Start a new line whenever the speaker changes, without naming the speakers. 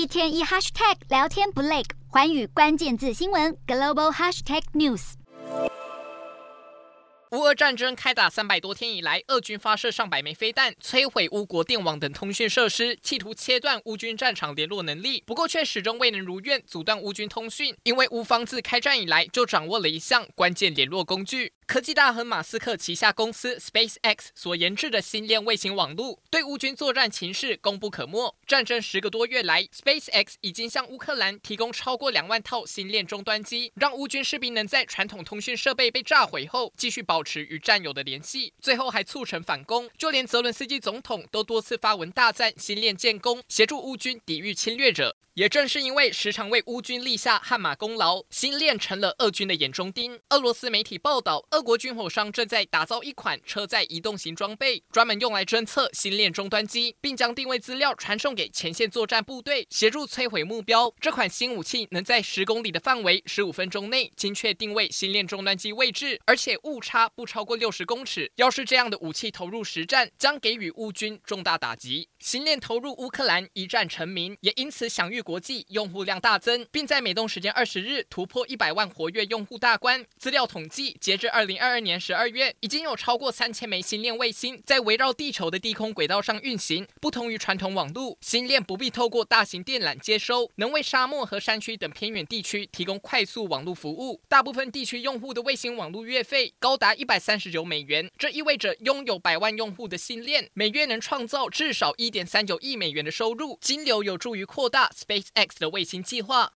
一天一 hashtag 聊天不累，寰宇关键字新闻 global hashtag news。
乌俄战争开打三百多天以来，俄军发射上百枚飞弹，摧毁乌国电网等通讯设施，企图切断乌军战场联络能力。不过，却始终未能如愿阻断乌军通讯，因为乌方自开战以来就掌握了一项关键联络工具。科技大亨马斯克旗下公司 SpaceX 所研制的星链卫星网络，对乌军作战情势功不可没。战争十个多月来，SpaceX 已经向乌克兰提供超过两万套星链终端机，让乌军士兵能在传统通讯设备被炸毁后，继续保持与战友的联系。最后还促成反攻，就连泽伦斯基总统都多次发文大赞星链建功，协助乌军抵御侵略者。也正是因为时常为乌军立下汗马功劳，星链成了俄军的眼中钉。俄罗斯媒体报道，俄国军火商正在打造一款车载移动型装备，专门用来侦测星链终端机，并将定位资料传送给前线作战部队，协助摧毁目标。这款新武器能在十公里的范围、十五分钟内精确定位星链终端机位置，而且误差不超过六十公尺。要是这样的武器投入实战，将给予乌军重大打击。星链投入乌克兰一战成名，也因此享誉国际，用户量大增，并在美东时间二十日突破一百万活跃用户大关。资料统计，截至二零二二年十二月，已经有超过三千枚星链卫星在围绕地球的低空轨道上运行。不同于传统网络，星链不必透过大型电缆接收，能为沙漠和山区等偏远地区提供快速网络服务。大部分地区用户的卫星网络月费高达一百三十九美元，这意味着拥有百万用户的星链每月能创造至少一。一点三九亿美元的收入，金流有助于扩大 SpaceX 的卫星计划。